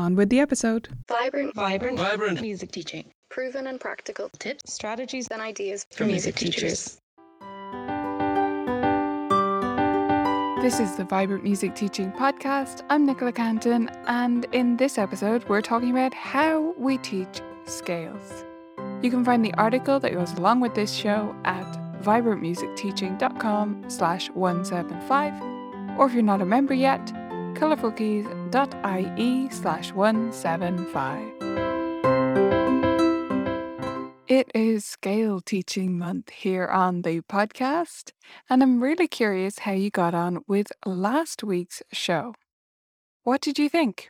On with the episode. Vibrant, Vibrant, vibrant music teaching. Proven and practical tips, strategies and ideas for music teachers. This is the Vibrant Music Teaching Podcast. I'm Nicola Cantan, and in this episode, we're talking about how we teach scales. You can find the article that goes along with this show at vibrantmusicteaching.com slash 175, or if you're not a member yet, colourfulkeys.ie slash 175. It is Scale Teaching Month here on the podcast, and I'm really curious how you got on with last week's show. What did you think?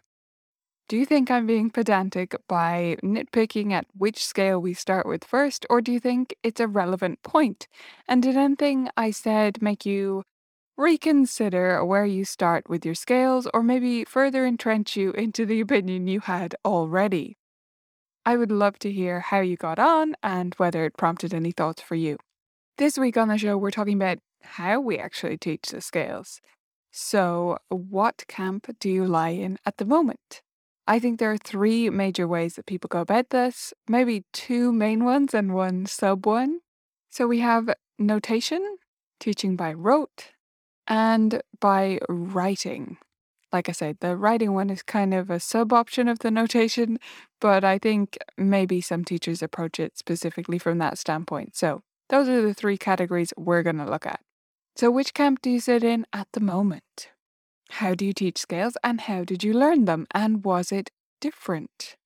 Do you think I'm being pedantic by nitpicking at which scale we start with first, or do you think it's a relevant point? And did anything I said make you reconsider where you start with your scales, or maybe further entrench you into the opinion you had already? I would love to hear how you got on and whether it prompted any thoughts for you. This week on the show, we're talking about how we actually teach the scales. So, what camp do you lie in at the moment? I think there are three major ways that people go about this, maybe two main ones and one sub one. So, we have notation, teaching by rote, and by writing like I said, the writing one is kind of a sub option of the notation, but I think maybe some teachers approach it specifically from that standpoint. So, those are the three categories we're going to look at. So, which camp do you sit in at the moment? How do you teach scales and how did you learn them? And was it different?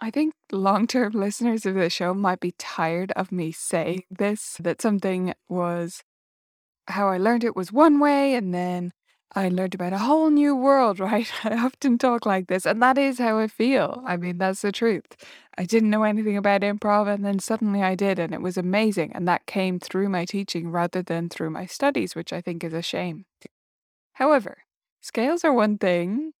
I think long term listeners of the show might be tired of me saying this that something was how I learned it was one way and then I learned about a whole new world, right? I often talk like this, and that is how I feel. I mean, that's the truth. I didn't know anything about improv, and then suddenly I did, and it was amazing. And that came through my teaching rather than through my studies, which I think is a shame. However, scales are one thing,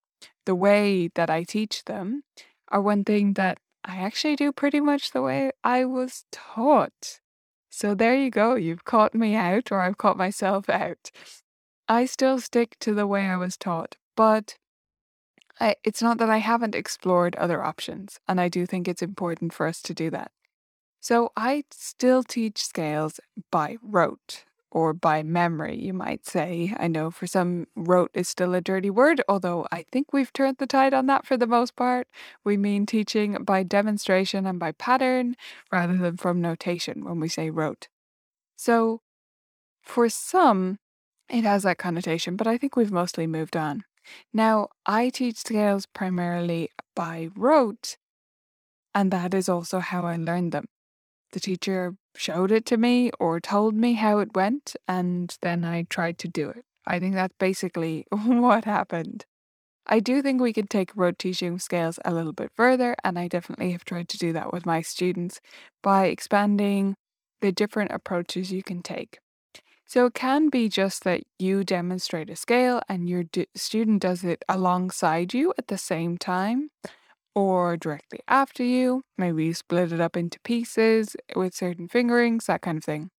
the way that I teach them are one thing that I actually do pretty much the way I was taught. So there you go. You've caught me out, or I've caught myself out. I still stick to the way I was taught, but I, it's not that I haven't explored other options, and I do think it's important for us to do that. So I still teach scales by rote or by memory, you might say. I know for some, rote is still a dirty word, although I think we've turned the tide on that for the most part. We mean teaching by demonstration and by pattern rather than from notation when we say rote. So for some, it has that connotation, but I think we've mostly moved on. Now, I teach scales primarily by rote, and that is also how I learned them. The teacher showed it to me or told me how it went, and then I tried to do it. I think that's basically what happened. I do think we can take rote teaching scales a little bit further, and I definitely have tried to do that with my students by expanding the different approaches you can take. So it can be just that you demonstrate a scale and your d- student does it alongside you at the same time or directly after you. Maybe you split it up into pieces with certain fingerings, that kind of thing.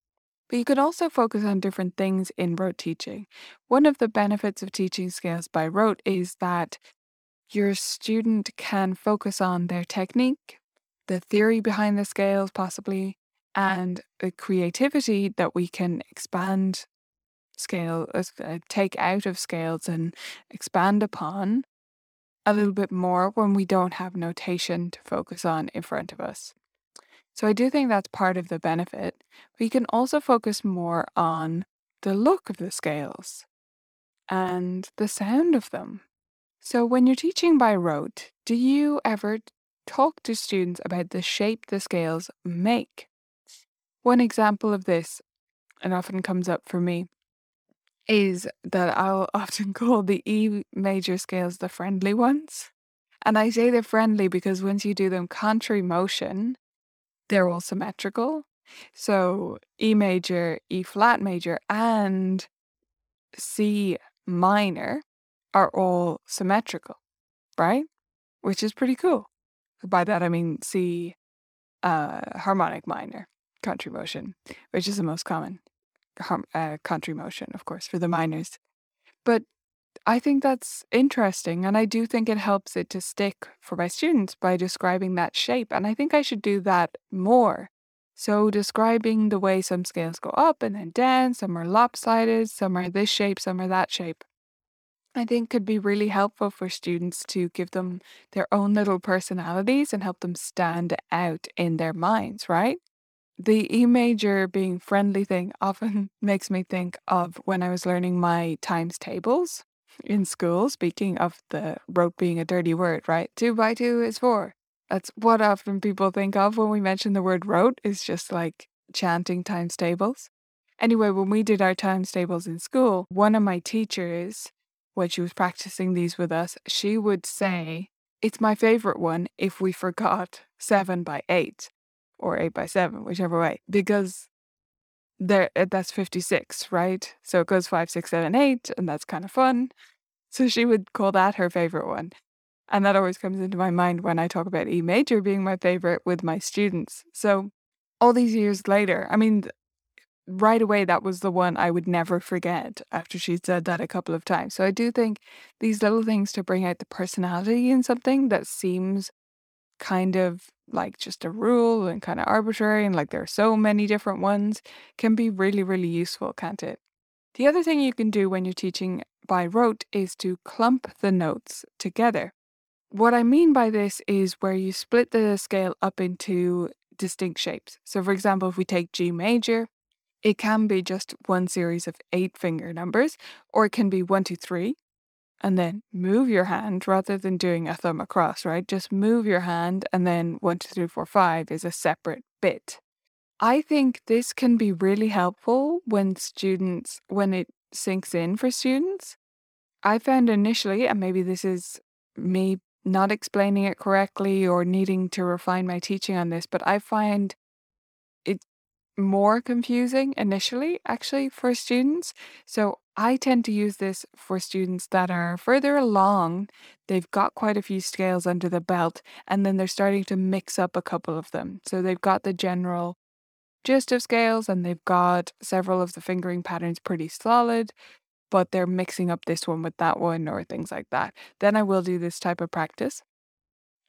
But you could also focus on different things in rote teaching. One of the benefits of teaching scales by rote is that your student can focus on their technique, the theory behind the scales, possibly, and the creativity that we can expand scale uh, take out of scales and expand upon a little bit more when we don't have notation to focus on in front of us. So I do think that's part of the benefit. But you can also focus more on the look of the scales and the sound of them. So when you're teaching by rote, do you ever talk to students about the shape the scales make? One example of this, and often comes up for me, is that I'll often call the E major scales the friendly ones. And I say they're friendly because once you do them contrary motion, they're all symmetrical. So E major, E flat major, and C minor are all symmetrical, right? Which is pretty cool. By that I mean C uh, harmonic minor, contrary motion, which is the most common uh, contrary motion, of course, for the minors. But I think that's interesting, and I do think it helps it to stick for my students by describing that shape. And I think I should do that more. So, describing the way some scales go up and then down, some are lopsided, some are this shape, some are that shape. I think could be really helpful for students to give them their own little personalities and help them stand out in their minds, right? The E major being friendly thing often makes me think of when I was learning my times tables in school. Speaking of the rote being a dirty word, right? Two by two is four. That's what often people think of when we mention the word rote, is just like chanting times tables. Anyway, when we did our times tables in school, one of my teachers, when she was practicing these with us, she would say, It's my favorite one if we forgot seven by eight or eight by seven, whichever way, because there uh, that's 56, right? So it goes five, six, seven, eight, and that's kind of fun. So she would call that her favorite one. And that always comes into my mind when I talk about E major being my favorite with my students. So all these years later, I mean, right away, that was the one I would never forget after she said that a couple of times. So I do think these little things to bring out the personality in something that seems kind of like just a rule and kind of arbitrary and like there are so many different ones can be really, really useful, can't it? The other thing you can do when you're teaching by rote is to clump the notes together. What I mean by this is where you split the scale up into distinct shapes. So, for example, if we take G major, it can be just one series of eight finger numbers, or it can be one, two, three, and then move your hand rather than doing a thumb across, right? Just move your hand and then one, two, three, four, five is a separate bit. I think this can be really helpful when students, when it sinks in for students. I found initially, and maybe this is me not explaining it correctly or needing to refine my teaching on this, but I find more confusing initially, actually, for students. So I tend to use this for students that are further along. They've got quite a few scales under the belt, and then they're starting to mix up a couple of them. So they've got the general gist of scales and they've got several of the fingering patterns pretty solid, but they're mixing up this one with that one or things like that. Then I will do this type of practice.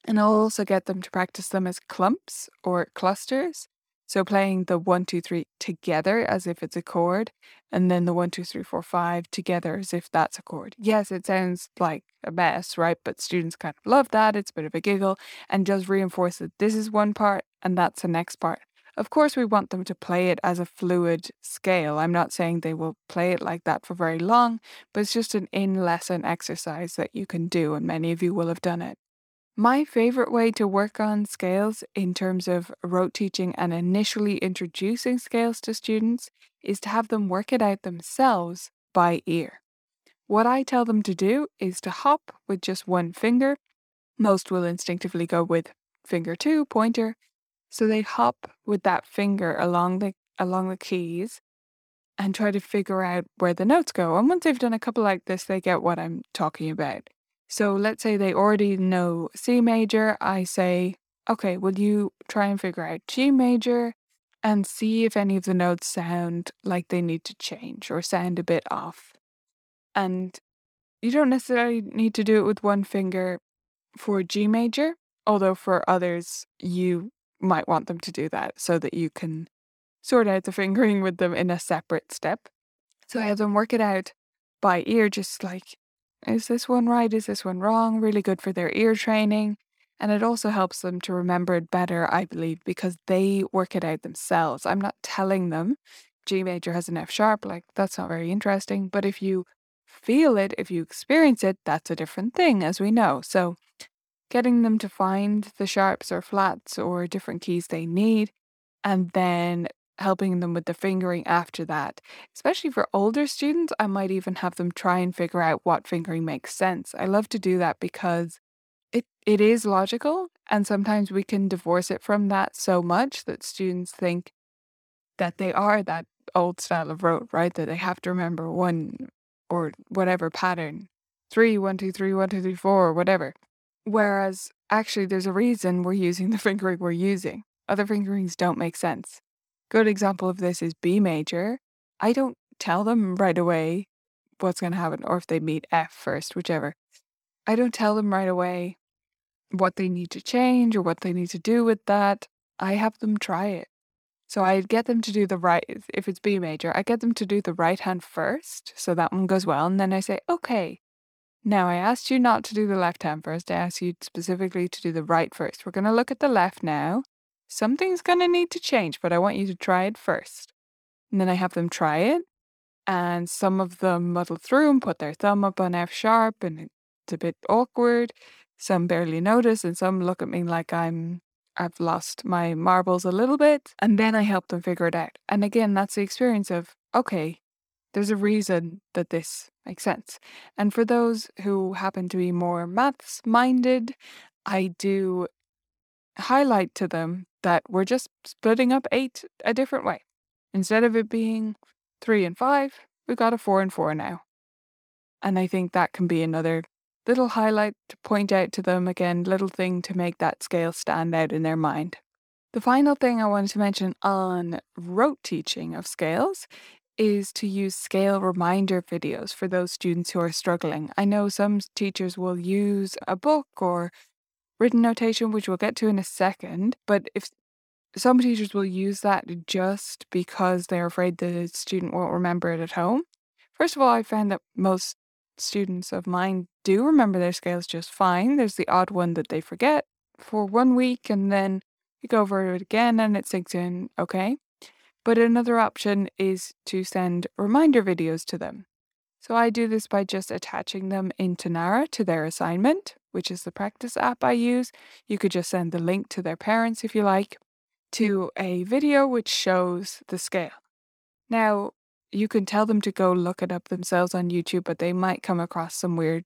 And I'll also get them to practice them as clumps or clusters. So playing the one, two, three together as if it's a chord, and then the one, two, three, four, five together as if that's a chord. Yes, it sounds like a mess, right? But students kind of love that. It's a bit of a giggle and just reinforce that this is one part and that's the next part. Of course, we want them to play it as a fluid scale. I'm not saying they will play it like that for very long, but it's just an in lesson exercise that you can do, and many of you will have done it. My favorite way to work on scales in terms of rote teaching and initially introducing scales to students is to have them work it out themselves by ear. What I tell them to do is to hop with just one finger. Most will instinctively go with finger two, pointer. So they hop with that finger along the along the keys and try to figure out where the notes go. And once they've done a couple like this, they get what I'm talking about. So let's say they already know C major. I say, okay, will you try and figure out G major and see if any of the notes sound like they need to change or sound a bit off? And you don't necessarily need to do it with one finger for G major, although for others, you might want them to do that so that you can sort out the fingering with them in a separate step. So I have them work it out by ear, just like is this one right? Is this one wrong? Really good for their ear training. And it also helps them to remember it better, I believe, because they work it out themselves. I'm not telling them G major has an F sharp, like that's not very interesting. But if you feel it, if you experience it, that's a different thing, as we know. So getting them to find the sharps or flats or different keys they need, and then helping them with the fingering after that. Especially for older students, I might even have them try and figure out what fingering makes sense. I love to do that because it it is logical and sometimes we can divorce it from that so much that students think that they are that old style of rote, right? That they have to remember one or whatever pattern. Three, one, two, three, one, two, three, four, whatever. Whereas actually there's a reason we're using the fingering we're using. Other fingerings don't make sense. Good example of this is B major. I don't tell them right away what's going to happen, or if they meet F first, whichever. I don't tell them right away what they need to change or what they need to do with that. I have them try it. So I get them to do the right, if it's B major, I get them to do the right hand first. So that one goes well. And then I say, okay, now I asked you not to do the left hand first. I asked you specifically to do the right first. We're going to look at the left now. Something's going to need to change, but I want you to try it first. And then I have them try it. And some of them muddle through and put their thumb up on F sharp, and it's a bit awkward. Some barely notice, and some look at me like I'm I've lost my marbles a little bit, and then I help them figure it out. And again, that's the experience of, okay, there's a reason that this makes sense. And for those who happen to be more maths minded, I do highlight to them that we're just splitting up eight a different way. Instead of it being three and five, we've got a four and four now. And I think that can be another little highlight to point out to them again, little thing to make that scale stand out in their mind. The final thing I wanted to mention on rote teaching of scales is to use scale reminder videos for those students who are struggling. I know some teachers will use a book or written notation, which we'll get to in a second, but if some teachers will use that just because they're afraid the student won't remember it at home. First of all, I found that most students of mine do remember their scales just fine. There's the odd one that they forget for one week and then you go over it again and it sinks in okay. But another option is to send reminder videos to them. So I do this by just attaching them in Tonara to their assignment, which is the practice app I use. You could just send the link to their parents if you like, to a video which shows the scale. Now, you can tell them to go look it up themselves on YouTube, but they might come across some weird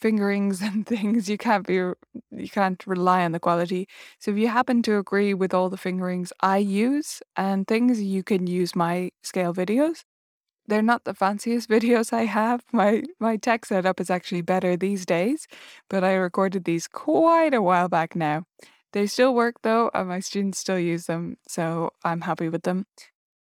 fingerings and things. You can't be you can't rely on the quality. So if you happen to agree with all the fingerings I use and things, you can use my scale videos. They're not the fanciest videos I have. My my tech setup is actually better these days, but I recorded these quite a while back now. They still work though, and my students still use them, so I'm happy with them.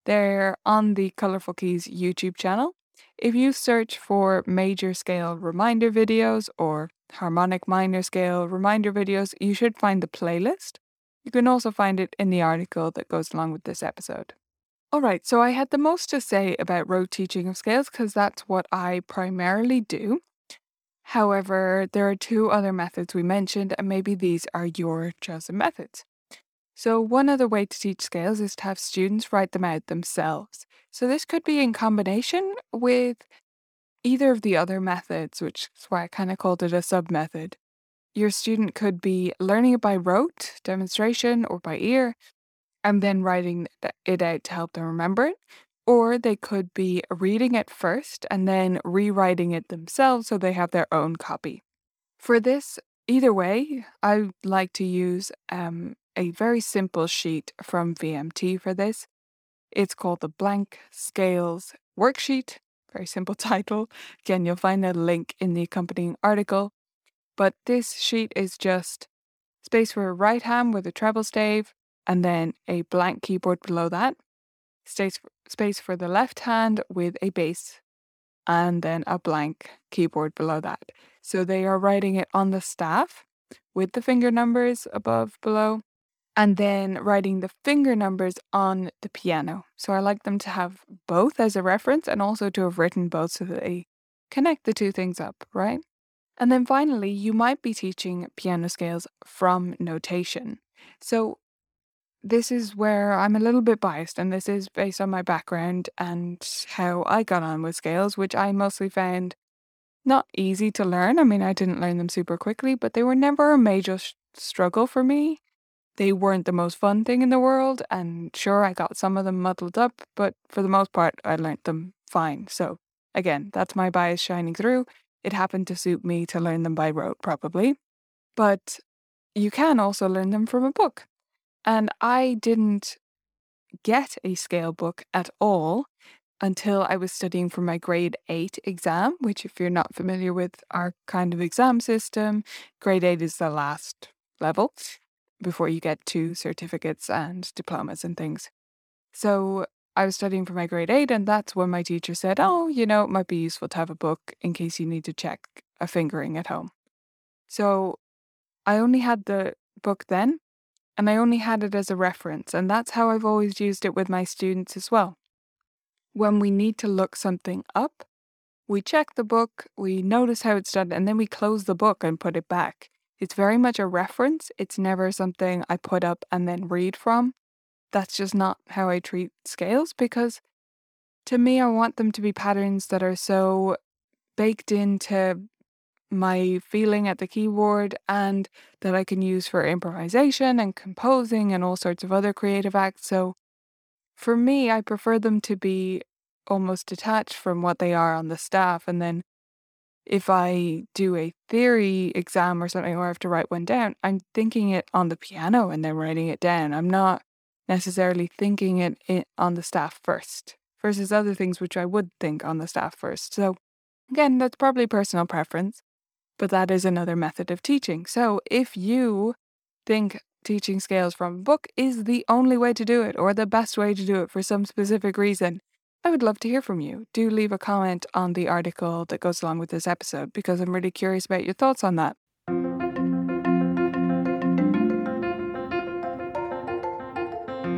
They're on the Colorful Keys YouTube channel. If you search for major scale reminder videos or harmonic minor scale reminder videos, you should find the playlist. You can also find it in the article that goes along with this episode. All right, so I had the most to say about rote teaching of scales because that's what I primarily do. However, there are two other methods we mentioned, and maybe these are your chosen methods. So, one other way to teach scales is to have students write them out themselves. So, this could be in combination with either of the other methods, which is why I kind of called it a sub method. Your student could be learning it by rote, demonstration, or by ear, and then writing it out to help them remember it. Or they could be reading it first and then rewriting it themselves so they have their own copy. For this, either way, I like to use um, a very simple sheet from VMT for this. It's called the Blank Scales Worksheet. Very simple title. Again, you'll find a link in the accompanying article. But this sheet is just space for a right hand with a treble stave, and then a blank keyboard below that. Space space for the left hand with a bass, and then a blank keyboard below that. So they are writing it on the staff with the finger numbers above, below, and then writing the finger numbers on the piano. So I like them to have both as a reference and also to have written both so that they connect the two things up, right? And then finally, you might be teaching piano scales from notation. So this is where I'm a little bit biased, and this is based on my background and how I got on with scales, which I mostly found not easy to learn. I mean, I didn't learn them super quickly, but they were never a major sh- struggle for me. They weren't the most fun thing in the world, and sure, I got some of them muddled up, but for the most part, I learnt them fine. So, again, that's my bias shining through. It happened to suit me to learn them by rote, probably. But you can also learn them from a book. And I didn't get a scale book at all until I was studying for my grade 8 exam, which, if you're not familiar with our kind of exam system, grade 8 is the last level before you get to certificates and diplomas and things. So I was studying for my grade 8, and that's when my teacher said, Oh, you know, it might be useful to have a book in case you need to check a fingering at home. So I only had the book then, and I only had it as a reference, and that's how I've always used it with my students as well. When we need to look something up, we check the book, we notice how it's done, and then we close the book and put it back. It's very much a reference. It's never something I put up and then read from. That's just not how I treat scales because to me, I want them to be patterns that are so baked into my feeling at the keyboard and that I can use for improvisation and composing and all sorts of other creative acts. So for me, I prefer them to be almost detached from what they are on the staff. And then if I do a theory exam or something, or I have to write one down, I'm thinking it on the piano and then writing it down. I'm not necessarily thinking it on the staff first versus other things which I would think on the staff first. So, again, that's probably personal preference but that is another method of teaching. So if you think teaching scales from book is the only way to do it or the best way to do it for some specific reason, I would love to hear from you. Do leave a comment on the article that goes along with this episode because I'm really curious about your thoughts on that.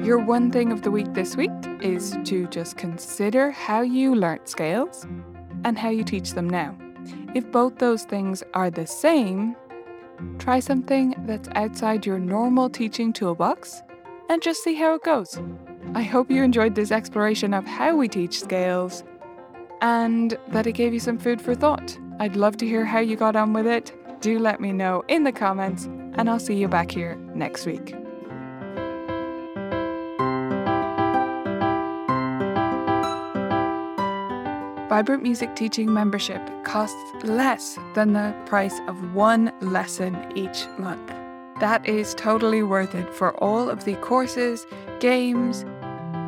Your one thing of the week this week is to just consider how you learnt scales and how you teach them now. If both those things are the same, try something that's outside your normal teaching toolbox and just see how it goes. I hope you enjoyed this exploration of how we teach scales and that it gave you some food for thought. I'd love to hear how you got on with it. Do let me know in the comments, and I'll see you back here next week. Vibrant Music Teaching membership costs less than the price of one lesson each month. That is totally worth it for all of the courses, games,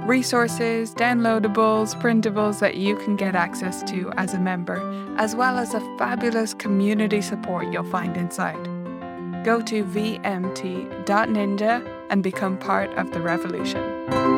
resources, downloadables, printables that you can get access to as a member, as well as a fabulous community support you'll find inside. Go to vmt.ninja and become part of the revolution.